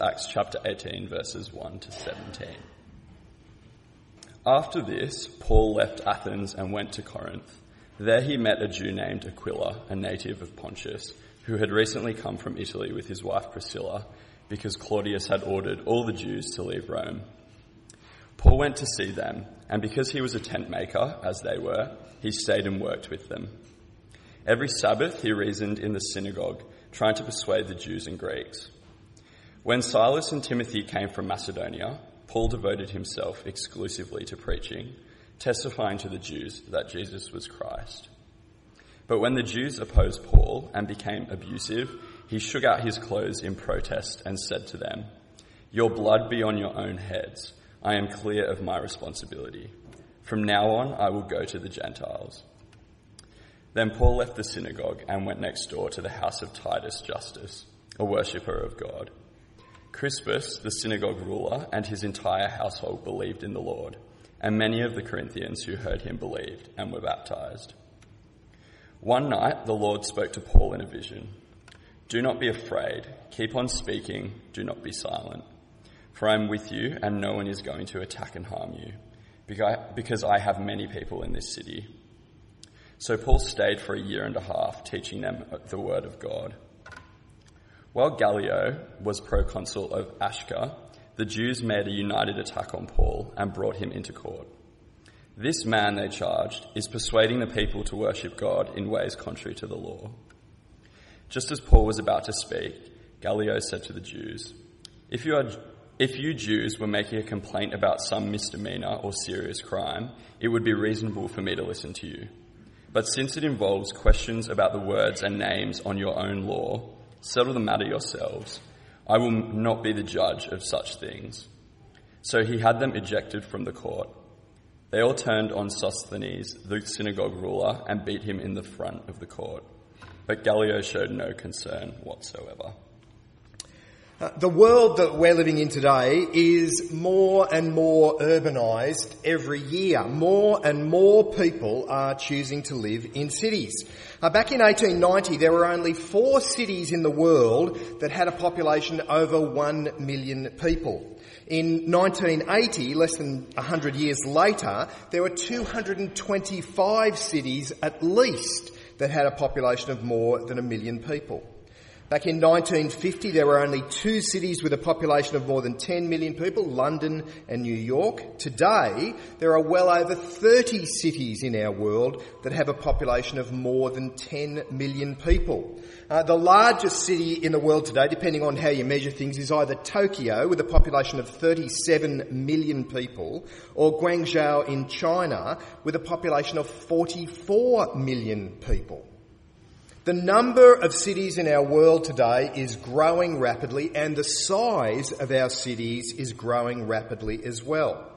Acts chapter 18, verses 1 to 17. After this, Paul left Athens and went to Corinth. There he met a Jew named Aquila, a native of Pontus, who had recently come from Italy with his wife Priscilla, because Claudius had ordered all the Jews to leave Rome. Paul went to see them, and because he was a tent maker, as they were, he stayed and worked with them. Every Sabbath he reasoned in the synagogue, trying to persuade the Jews and Greeks. When Silas and Timothy came from Macedonia, Paul devoted himself exclusively to preaching, testifying to the Jews that Jesus was Christ. But when the Jews opposed Paul and became abusive, he shook out his clothes in protest and said to them, Your blood be on your own heads. I am clear of my responsibility. From now on, I will go to the Gentiles. Then Paul left the synagogue and went next door to the house of Titus Justus, a worshipper of God. Crispus, the synagogue ruler, and his entire household believed in the Lord, and many of the Corinthians who heard him believed and were baptized. One night, the Lord spoke to Paul in a vision Do not be afraid, keep on speaking, do not be silent. For I am with you, and no one is going to attack and harm you, because I have many people in this city. So Paul stayed for a year and a half, teaching them the word of God. While Gallio was proconsul of Achaia, the Jews made a united attack on Paul and brought him into court. This man, they charged, is persuading the people to worship God in ways contrary to the law. Just as Paul was about to speak, Gallio said to the Jews, If you, are, if you Jews were making a complaint about some misdemeanor or serious crime, it would be reasonable for me to listen to you. But since it involves questions about the words and names on your own law, settle the matter yourselves. I will not be the judge of such things. So he had them ejected from the court. They all turned on Sosthenes, the synagogue ruler, and beat him in the front of the court. But Gallio showed no concern whatsoever. Uh, the world that we're living in today is more and more urbanised every year. More and more people are choosing to live in cities. Uh, back in 1890, there were only four cities in the world that had a population over one million people. In 1980, less than 100 years later, there were 225 cities at least that had a population of more than a million people. Back in 1950, there were only two cities with a population of more than 10 million people, London and New York. Today, there are well over 30 cities in our world that have a population of more than 10 million people. Uh, the largest city in the world today, depending on how you measure things, is either Tokyo with a population of 37 million people or Guangzhou in China with a population of 44 million people. The number of cities in our world today is growing rapidly, and the size of our cities is growing rapidly as well.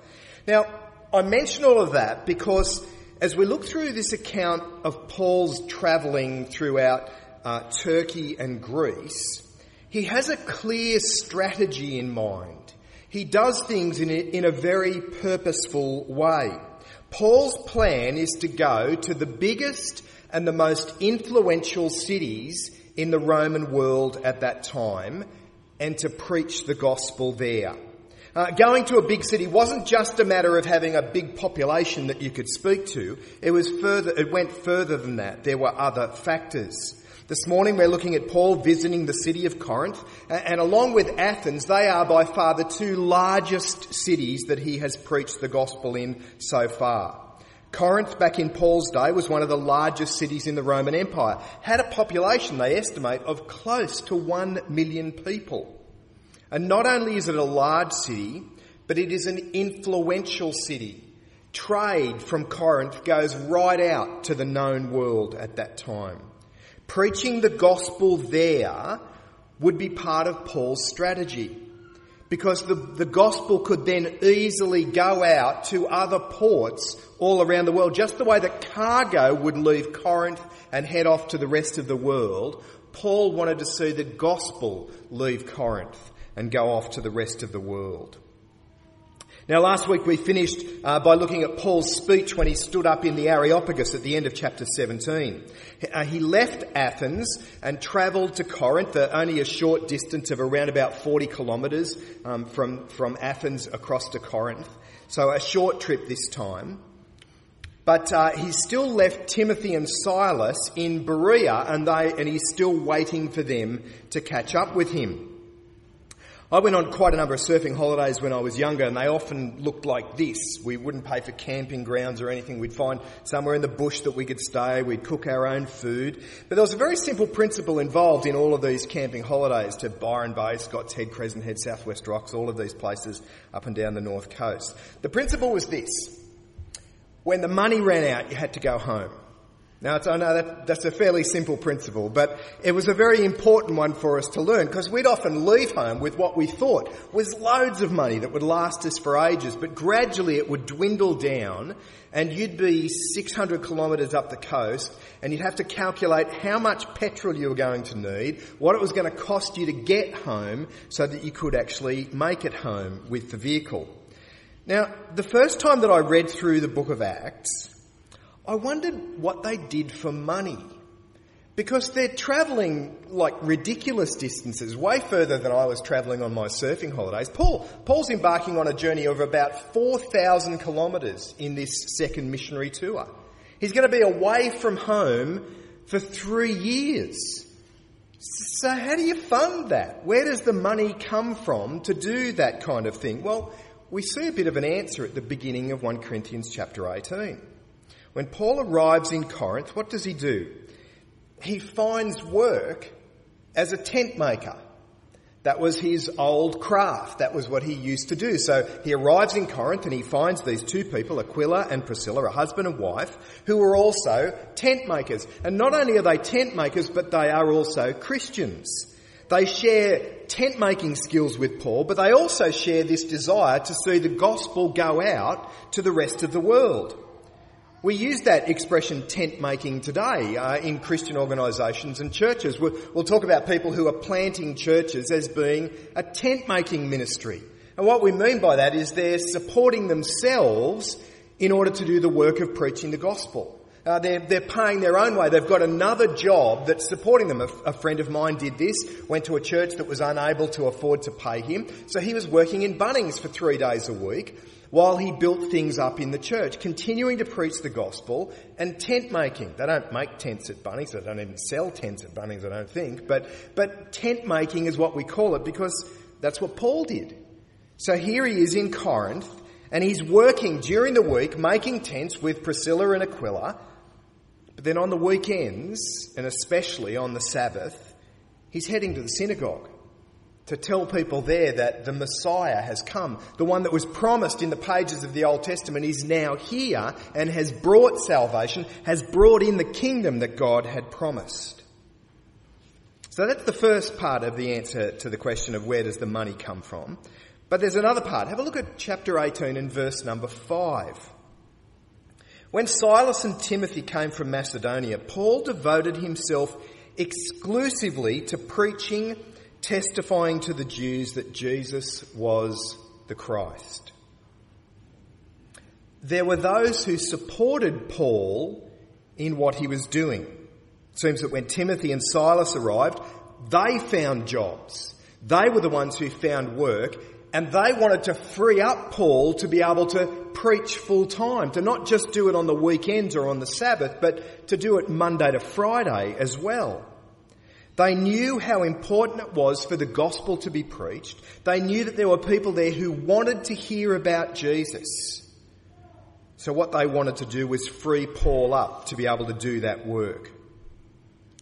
Now, I mention all of that because as we look through this account of Paul's travelling throughout uh, Turkey and Greece, he has a clear strategy in mind. He does things in a, in a very purposeful way. Paul's plan is to go to the biggest and the most influential cities in the Roman world at that time and to preach the gospel there. Uh, going to a big city wasn't just a matter of having a big population that you could speak to. It was further, it went further than that. There were other factors. This morning we're looking at Paul visiting the city of Corinth, and along with Athens, they are by far the two largest cities that he has preached the gospel in so far. Corinth, back in Paul's day, was one of the largest cities in the Roman Empire. Had a population, they estimate, of close to one million people. And not only is it a large city, but it is an influential city. Trade from Corinth goes right out to the known world at that time. Preaching the gospel there would be part of Paul's strategy because the, the gospel could then easily go out to other ports all around the world. Just the way that cargo would leave Corinth and head off to the rest of the world, Paul wanted to see the gospel leave Corinth and go off to the rest of the world. Now, last week we finished uh, by looking at Paul's speech when he stood up in the Areopagus at the end of chapter 17. Uh, he left Athens and travelled to Corinth, uh, only a short distance of around about 40 kilometres um, from, from Athens across to Corinth. So a short trip this time. But uh, he still left Timothy and Silas in Berea, and, they, and he's still waiting for them to catch up with him. I went on quite a number of surfing holidays when I was younger, and they often looked like this. We wouldn't pay for camping grounds or anything. We'd find somewhere in the bush that we could stay. We'd cook our own food. But there was a very simple principle involved in all of these camping holidays to Byron Bay, Scott's Head, Crescent Head, Southwest Rocks, all of these places up and down the north coast. The principle was this. When the money ran out, you had to go home. Now, I know that, that's a fairly simple principle, but it was a very important one for us to learn because we'd often leave home with what we thought was loads of money that would last us for ages, but gradually it would dwindle down and you'd be 600 kilometres up the coast and you'd have to calculate how much petrol you were going to need, what it was going to cost you to get home so that you could actually make it home with the vehicle. Now, the first time that I read through the book of Acts, I wondered what they did for money. Because they're travelling like ridiculous distances, way further than I was travelling on my surfing holidays. Paul, Paul's embarking on a journey of about 4,000 kilometres in this second missionary tour. He's going to be away from home for three years. So how do you fund that? Where does the money come from to do that kind of thing? Well, we see a bit of an answer at the beginning of 1 Corinthians chapter 18. When Paul arrives in Corinth, what does he do? He finds work as a tent maker. That was his old craft. That was what he used to do. So he arrives in Corinth and he finds these two people, Aquila and Priscilla, a husband and wife, who are also tent makers. And not only are they tent makers, but they are also Christians. They share tent making skills with Paul, but they also share this desire to see the gospel go out to the rest of the world. We use that expression tent making today uh, in Christian organisations and churches. We'll, we'll, talk about people who are planting churches as being a tent making ministry. And what we mean by that is they're supporting themselves in order to do the work of preaching the gospel. Uh, they're, they're paying their own way. They've got another job that's supporting them. A, a friend of mine did this, went to a church that was unable to afford to pay him, so he was working in Bunnings for three days a week while he built things up in the church, continuing to preach the gospel and tent making. They don't make tents at Bunnings, they don't even sell tents at Bunnings, I don't think, but, but tent making is what we call it because that's what Paul did. So here he is in Corinth and he's working during the week making tents with Priscilla and Aquila. But then on the weekends, and especially on the Sabbath, he's heading to the synagogue to tell people there that the Messiah has come. The one that was promised in the pages of the Old Testament is now here and has brought salvation, has brought in the kingdom that God had promised. So that's the first part of the answer to the question of where does the money come from. But there's another part. Have a look at chapter 18 and verse number 5. When Silas and Timothy came from Macedonia, Paul devoted himself exclusively to preaching testifying to the Jews that Jesus was the Christ. There were those who supported Paul in what he was doing. It seems that when Timothy and Silas arrived, they found jobs. They were the ones who found work and they wanted to free up Paul to be able to preach full time, to not just do it on the weekends or on the Sabbath, but to do it Monday to Friday as well. They knew how important it was for the gospel to be preached. They knew that there were people there who wanted to hear about Jesus. So what they wanted to do was free Paul up to be able to do that work.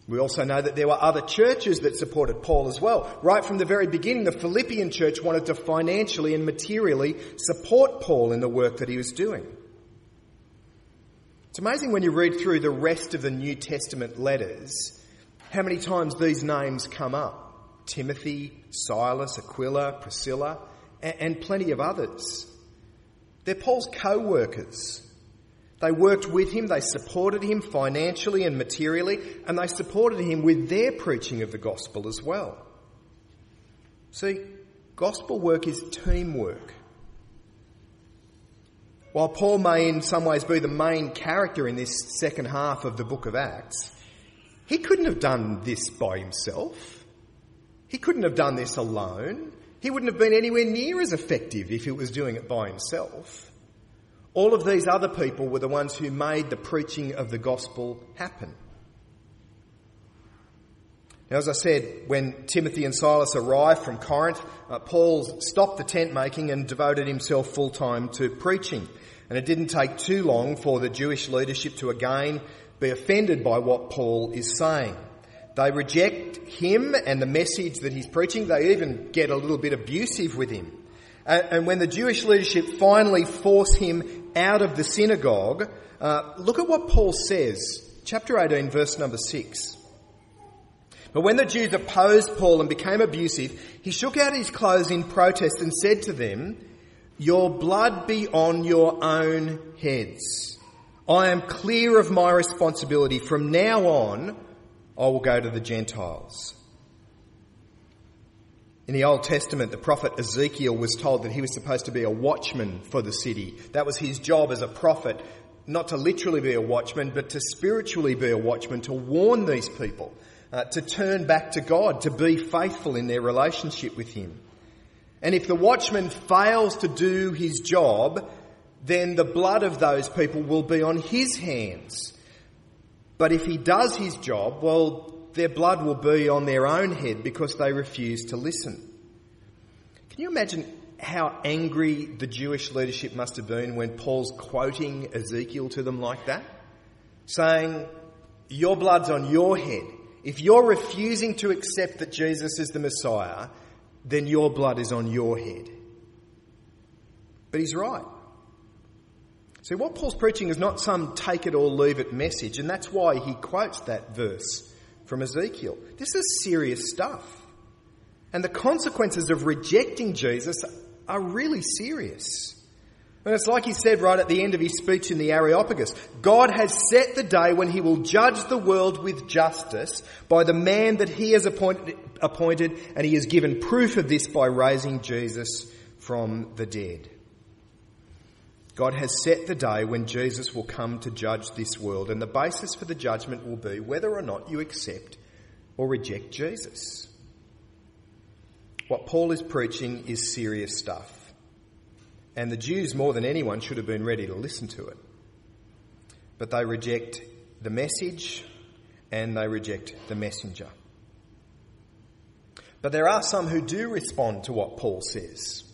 We also know that there were other churches that supported Paul as well. Right from the very beginning, the Philippian church wanted to financially and materially support Paul in the work that he was doing. It's amazing when you read through the rest of the New Testament letters how many times these names come up Timothy, Silas, Aquila, Priscilla, and, plenty of others. They're Paul's co workers. They worked with him, they supported him financially and materially, and they supported him with their preaching of the gospel as well. See, gospel work is teamwork. while Paul may in some ways be the main character in this second half of the book of Acts, he couldn't have done this by himself. He couldn't have done this alone. He wouldn't have been anywhere near as effective if he was doing it by himself. All of these other people were the ones who made the preaching of the gospel happen. Now, as I said, when Timothy and Silas arrived from Corinth, uh, Paul stopped the tent making and devoted himself full time to preaching. And it didn't take too long for the Jewish leadership to again be offended by what Paul is saying. They reject him and the message that he's preaching. They even get a little bit abusive with him. And when the Jewish leadership finally force him out of the synagogue, uh, look at what Paul says. Chapter 18, verse number 6. But when the Jews opposed Paul and became abusive, he shook out his clothes in protest and said to them, Your blood be on your own heads. I am clear of my responsibility. From now on, I will go to the Gentiles. In the Old Testament, the prophet Ezekiel was told that he was supposed to be a watchman for the city. That was his job as a prophet, not to literally be a watchman, but to spiritually be a watchman, to warn these people uh, to turn back to God, to be faithful in their relationship with Him. And if the watchman fails to do his job, then the blood of those people will be on his hands. But if he does his job, well, their blood will be on their own head because they refuse to listen. Can you imagine how angry the Jewish leadership must have been when Paul's quoting Ezekiel to them like that? Saying, Your blood's on your head. If you're refusing to accept that Jesus is the Messiah, then your blood is on your head. But he's right. See, what Paul's preaching is not some take it or leave it message, and that's why he quotes that verse from Ezekiel. This is serious stuff. And the consequences of rejecting Jesus are really serious. And it's like he said right at the end of his speech in the Areopagus God has set the day when he will judge the world with justice by the man that he has appointed, appointed, and he has given proof of this by raising Jesus from the dead. God has set the day when Jesus will come to judge this world, and the basis for the judgment will be whether or not you accept or reject Jesus. What Paul is preaching is serious stuff. And the Jews, more than anyone, should have been ready to listen to it. But they reject the message and they reject the messenger. But there are some who do respond to what Paul says.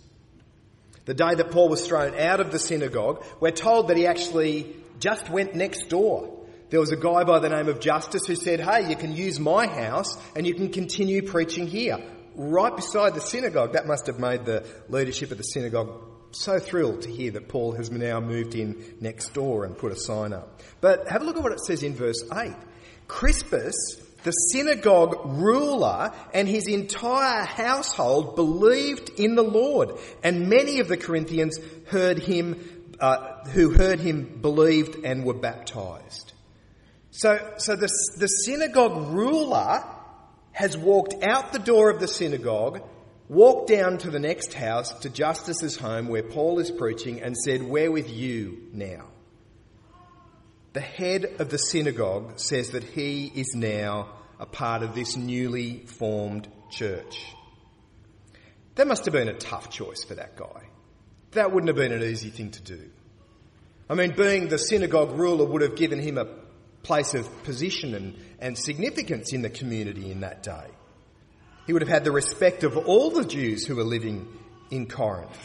The day that Paul was thrown out of the synagogue, we're told that he actually just went next door. There was a guy by the name of Justus who said, Hey, you can use my house and you can continue preaching here. Right beside the synagogue. That must have made the leadership of the synagogue so thrilled to hear that Paul has now moved in next door and put a sign up. But have a look at what it says in verse 8. Crispus, the synagogue ruler, and his entire household believed in the Lord, and many of the Corinthians heard him, uh, who heard him believed and were baptized. So, so the, the synagogue ruler has walked out the door of the synagogue walked down to the next house to Justus's home where Paul is preaching and said, Where with you now? The head of the synagogue says that he is now a part of this newly formed church. That must have been a tough choice for that guy. That wouldn't have been an easy thing to do. I mean, being the synagogue ruler would have given him a place of position and, and significance in the community in that day. He would have had the respect of all the Jews who were living in Corinth.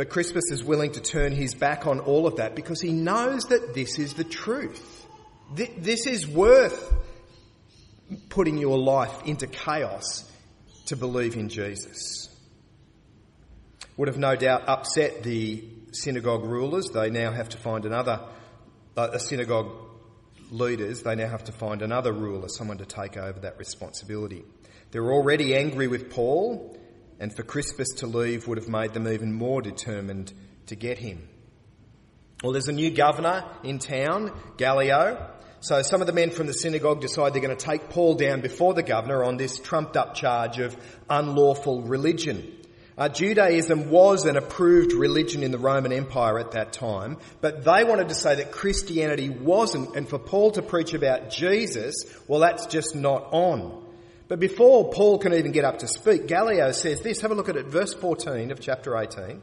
But Crispus is willing to turn his back on all of that because he knows that this is the truth. This is worth putting your life into chaos to believe in Jesus. Would have no doubt upset the synagogue rulers. They now have to find another, uh, synagogue leaders, they now have to find another ruler, someone to take over that responsibility. They're already angry with Paul, and for Crispus to leave would have made them even more determined to get him. Well, there's a new governor in town, Gallio. So some of the men from the synagogue decide they're going to take Paul down before the governor on this trumped up charge of unlawful religion. Uh, Judaism was an approved religion in the Roman Empire at that time, but they wanted to say that Christianity wasn't, and for Paul to preach about Jesus, well, that's just not on. But before Paul can even get up to speak, Gallio says this. Have a look at it, verse 14 of chapter 18.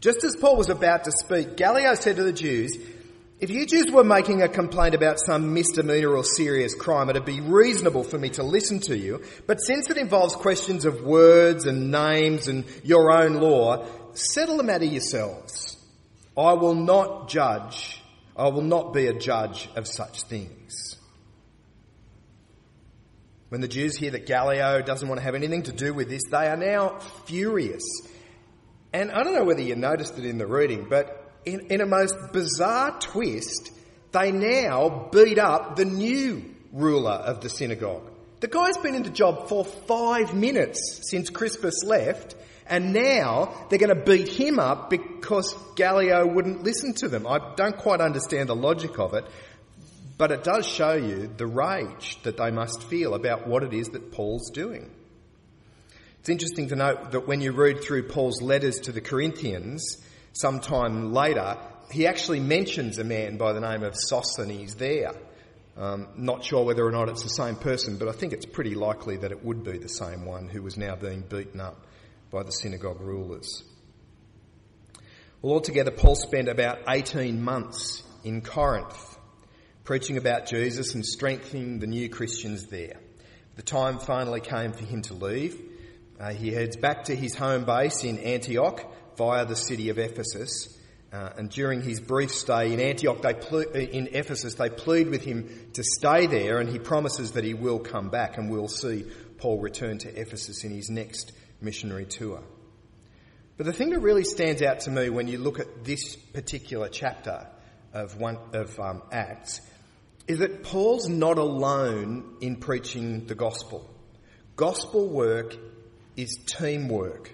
Just as Paul was about to speak, Gallio said to the Jews, if you Jews were making a complaint about some misdemeanor or serious crime, it'd be reasonable for me to listen to you. But since it involves questions of words and names and your own law, settle the matter yourselves. I will not judge. I will not be a judge of such things. When the Jews hear that Gallio doesn't want to have anything to do with this, they are now furious. And I don't know whether you noticed it in the reading, but in, in a most bizarre twist, they now beat up the new ruler of the synagogue. The guy's been in the job for five minutes since Crispus left, and now they're going to beat him up because Gallio wouldn't listen to them. I don't quite understand the logic of it, but it does show you the rage that they must feel about what it is that Paul's doing. It's interesting to note that when you read through Paul's letters to the Corinthians, sometime later, he actually mentions a man by the name of Sosthenes there. Um, not sure whether or not it's the same person, but I think it's pretty likely that it would be the same one who was now being beaten up by the synagogue rulers. Well, altogether, Paul spent about 18 months in Corinth preaching about Jesus and strengthening the new Christians there. The time finally came for him to leave. Uh, he heads back to his home base in Antioch via the city of Ephesus. Uh, and during his brief stay in Antioch, they ple- uh, in Ephesus, they plead with him to stay there, and he promises that he will come back, and we'll see Paul return to Ephesus in his next missionary tour. But the thing that really stands out to me when you look at this particular chapter of one of um, Acts is that Paul's not alone in preaching the gospel. Gospel work is teamwork.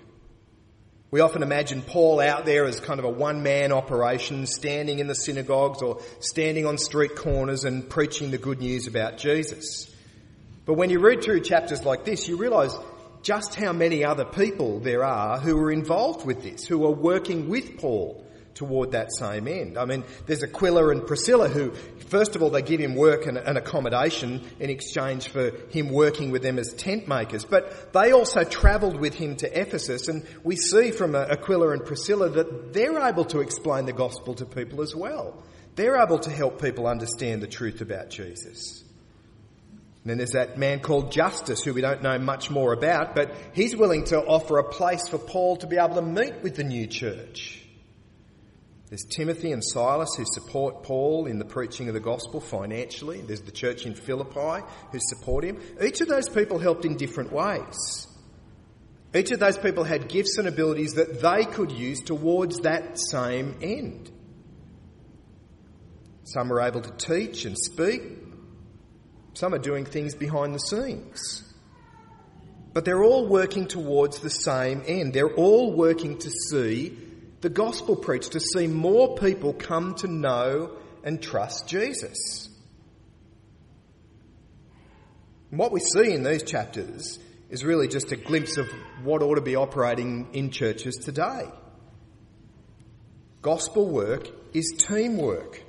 We often imagine Paul out there as kind of a one man operation, standing in the synagogues or standing on street corners and preaching the good news about Jesus. But when you read through chapters like this, you realise just how many other people there are who are involved with this, who are working with Paul toward that same end. I mean, there's Aquila and Priscilla who, first of all, they give him work and, and, accommodation in exchange for him working with them as tent makers. But they also travelled with him to Ephesus, and we see from uh, Aquila and Priscilla that they're able to explain the gospel to people as well. They're able to help people understand the truth about Jesus. And then there's that man called Justus, who we don't know much more about, but he's willing to offer a place for Paul to be able to meet with the new church. There's Timothy and Silas who support Paul in the preaching of the gospel financially. There's the church in Philippi who support him. Each of those people helped in different ways. Each of those people had gifts and abilities that they could use towards that same end. Some are able to teach and speak. Some are doing things behind the scenes. But they're all working towards the same end. They're all working to see the gospel preached to see more people come to know and trust Jesus. And what we see in these chapters is really just a glimpse of what ought to be operating in churches today. Gospel work is teamwork.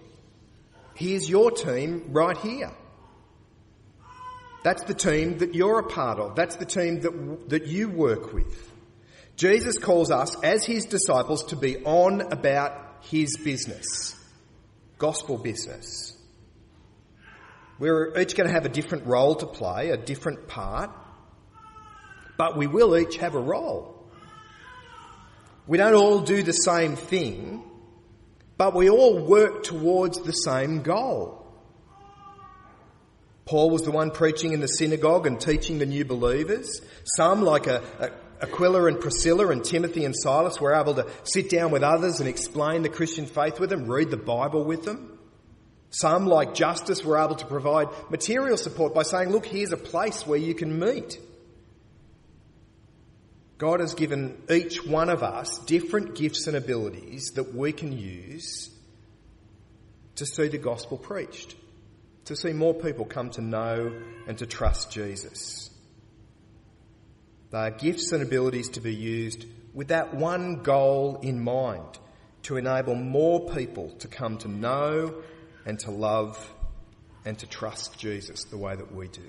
Here's your team right here. That's the team that you're a part of. That's the team that, that you work with. Jesus calls us as his disciples to be on about his business, gospel business. We're each going to have a different role to play, a different part, but we will each have a role. We don't all do the same thing, but we all work towards the same goal. Paul was the one preaching in the synagogue and teaching the new believers. Some, like a, a Aquila and Priscilla and Timothy and Silas were able to sit down with others and explain the Christian faith with them, read the Bible with them. Some, like Justus, were able to provide material support by saying, look, here's a place where you can meet. God has given each one of us different gifts and abilities that we can use to see the gospel preached, to see more people come to know and to trust Jesus. They are gifts and abilities to be used with that one goal in mind to enable more people to come to know and to love and to trust Jesus the way that we do.